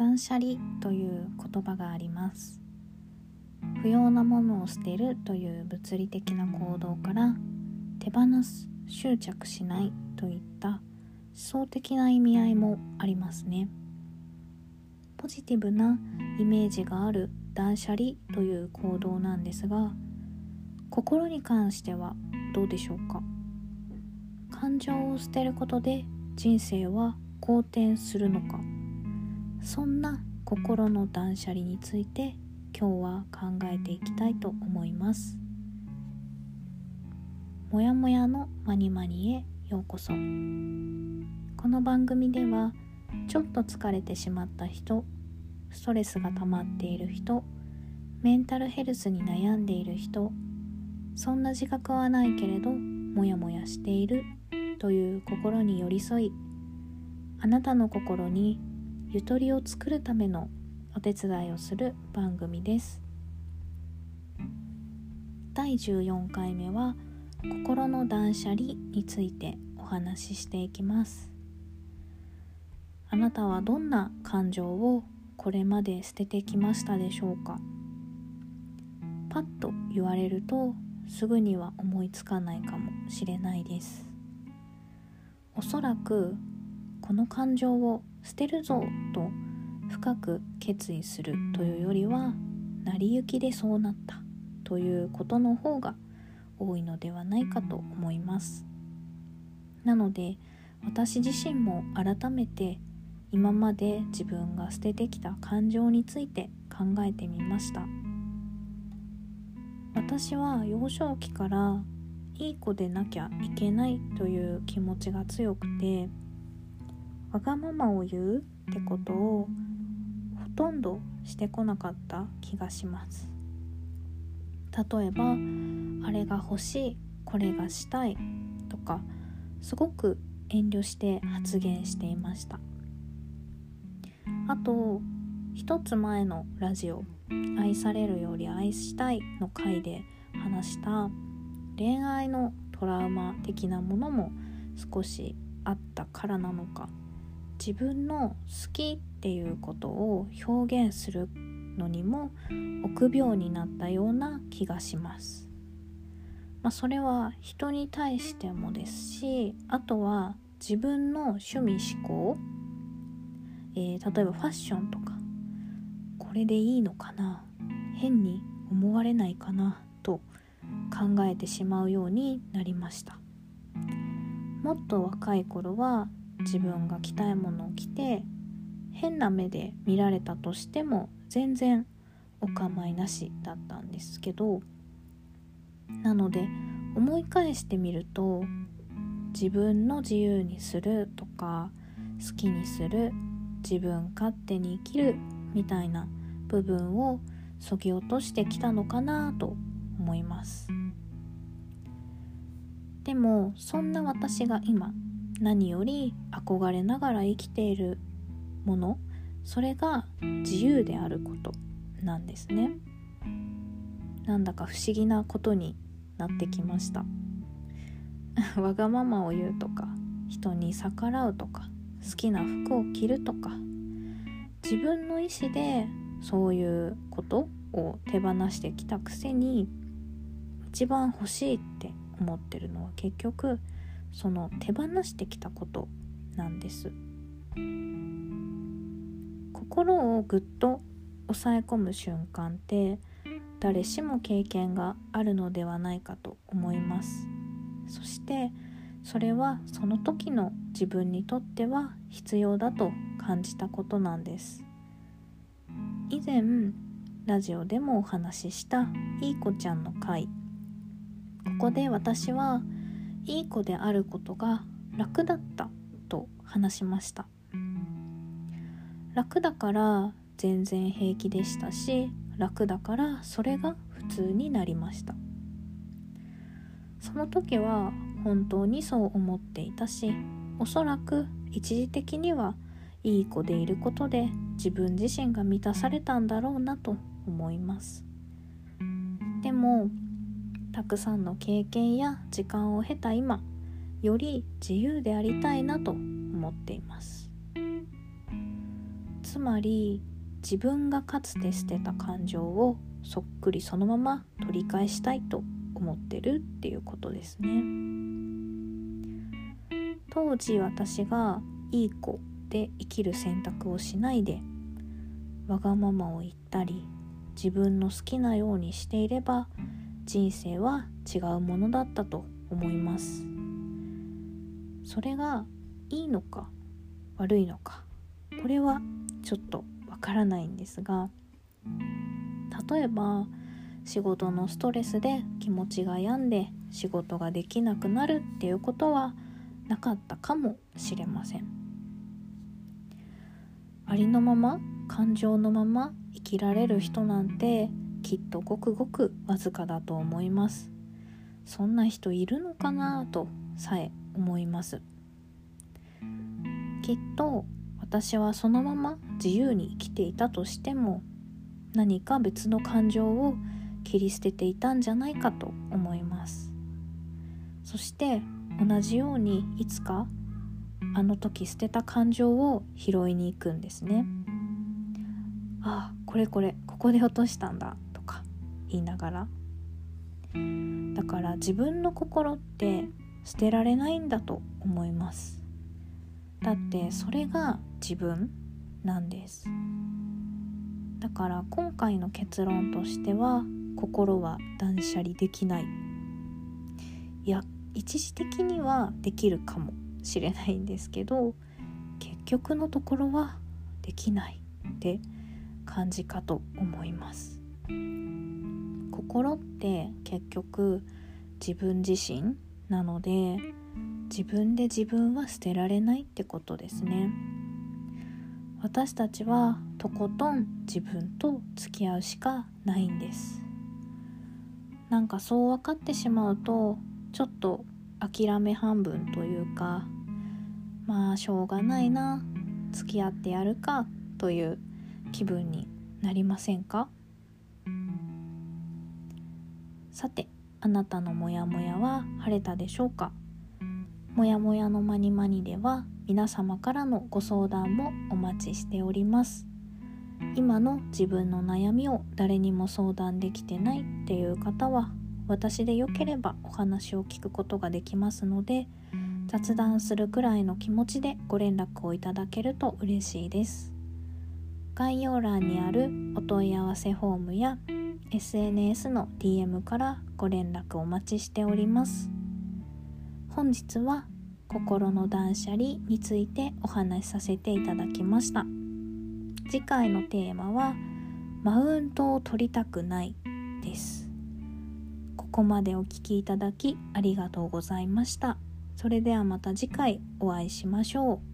断捨離という言葉があります。不要なものを捨てるという物理的な行動から手放す執着しないといった思想的な意味合いもありますね。ポジティブなイメージがある断捨離という行動なんですが心に関してはどうでしょうか？感情を捨てることで人生は好転するのか？そんな心の断捨離について今日は考えていきたいと思います。もやもやのまにまにへようこそ。この番組ではちょっと疲れてしまった人ストレスが溜まっている人メンタルヘルスに悩んでいる人そんな自覚はないけれどモヤモヤしているという心に寄り添いあなたの心にゆとりを作るためのお手伝いをする番組です。第14回目は心の断捨離についてお話ししていきます。あなたはどんな感情をこれまで捨ててきましたでしょうか？パッと言われるとすぐには思いつかないかもしれないです。おそらくこの感情を捨てるぞと深く決意するというよりは成り行きでそうなったということの方が多いのではないかと思います。なので私自身も改めて今まで自分が捨ててきた感情について考えてみました。私は幼少期からいい子でなきゃいけないという気持ちが強くてわがままを言うってことをほとんどしてこなかった気がします。例えばあれが欲しいこれがしたいとかすごく遠慮して発言していました。あと一つ前のラジオ「愛されるより愛したい」の回で話した恋愛のトラウマ的なものも少しあったからなのか。自分の好きっていうことを表現するのにも臆病になったような気がします。まあ、それは人に対してもですしあとは自分の趣味思考えー、例えばファッションとか。これでいいのかな？変に思われないかな？と考えてしまうようになりました。もっと若い頃は自分が着たいものを着て変な目で見られたとしても全然お構いなしだったんですけどなので思い返してみると自分の自由にするとか好きにする自分勝手に生きるみたいな部分をそぎ落としてきたのかなと思います。でもそんな私が今何より憧れながら生きているものそれが自由であることなんですね。なんだか不思議なことになってきました。わがままを言うとか人に逆らうとか好きな服を着るとか自分の意思でそういうことを手放してきたくせに一番欲しいって思ってるのは結局その手放してきたことなんです。心をぐっと抑え込む瞬間って誰しも経験があるのではないかと思います。そしてそれはその時の自分にとっては必要だと感じたことなんです。以前ラジオでもお話ししたいい子ちゃんの回。ここで私はいい子であることが楽だったと話しました。楽だから全然平気でしたし楽だからそれが普通になりました。その時は本当にそう思っていたしおそらく一時的にはいい子でいることで自分自身が満たされたんだろうなと思います。でもたくさんの経験や時間を経た今より自由でありたいなと思っています。つまり自分がかつて捨てた感情をそっくりそのまま取り返したいと思ってるっていうことですね。当時私がいい子で生きる選択をしないでわがままを言ったり自分の好きなようにしていれば人生は違うものだったと思います。それがいいのか悪いのかこれはちょっとわからないんですが例えば仕事のストレスで気持ちが病んで仕事ができなくなるっていうことはなかったかもしれません。ありのまま感情のまま生きられる人なんてきっとごくごくわずかだと思います。そんな人いるのかなとさえ思います。きっと私はそのまま自由に生きていたとしても何か別の感情を切り捨てていたんじゃないかと思います。そして同じようにいつかあの時捨てた感情を拾いに行くんですね。ああこれこれここで落としたんだ。言いながら。だから自分の心って捨てられないんだと思います。だってそれが自分なんです。だから今回の結論としては心は断捨離できない。いや一時的にはできるかもしれないんですけど結局のところはできないって感じかと思います。心って結局自分自身なので自分で自分は捨てられないってことですね。私たちはとことん自分と付き合うしかないんです。なんかそう分かってしまうとちょっと諦め半分というかまあしょうがないな付き合ってやるかという気分になりませんか？さてあなたのモヤモヤは晴れたでしょうか？もやもやのまにまにでは皆様からのご相談もお待ちしております。今の自分の悩みを誰にも相談できてないっていう方は私でよければお話を聞くことができますので雑談するくらいの気持ちでご連絡をいただけると嬉しいです。概要欄にあるお問い合わせフォームや SNS の DM からご連絡お待ちしております。本日は心の断捨離についてお話しさせていただきました。次回のテーマはマウントを取りたくないです。ここまでお聴きいただきありがとうございました。それではまた次回お会いしましょう。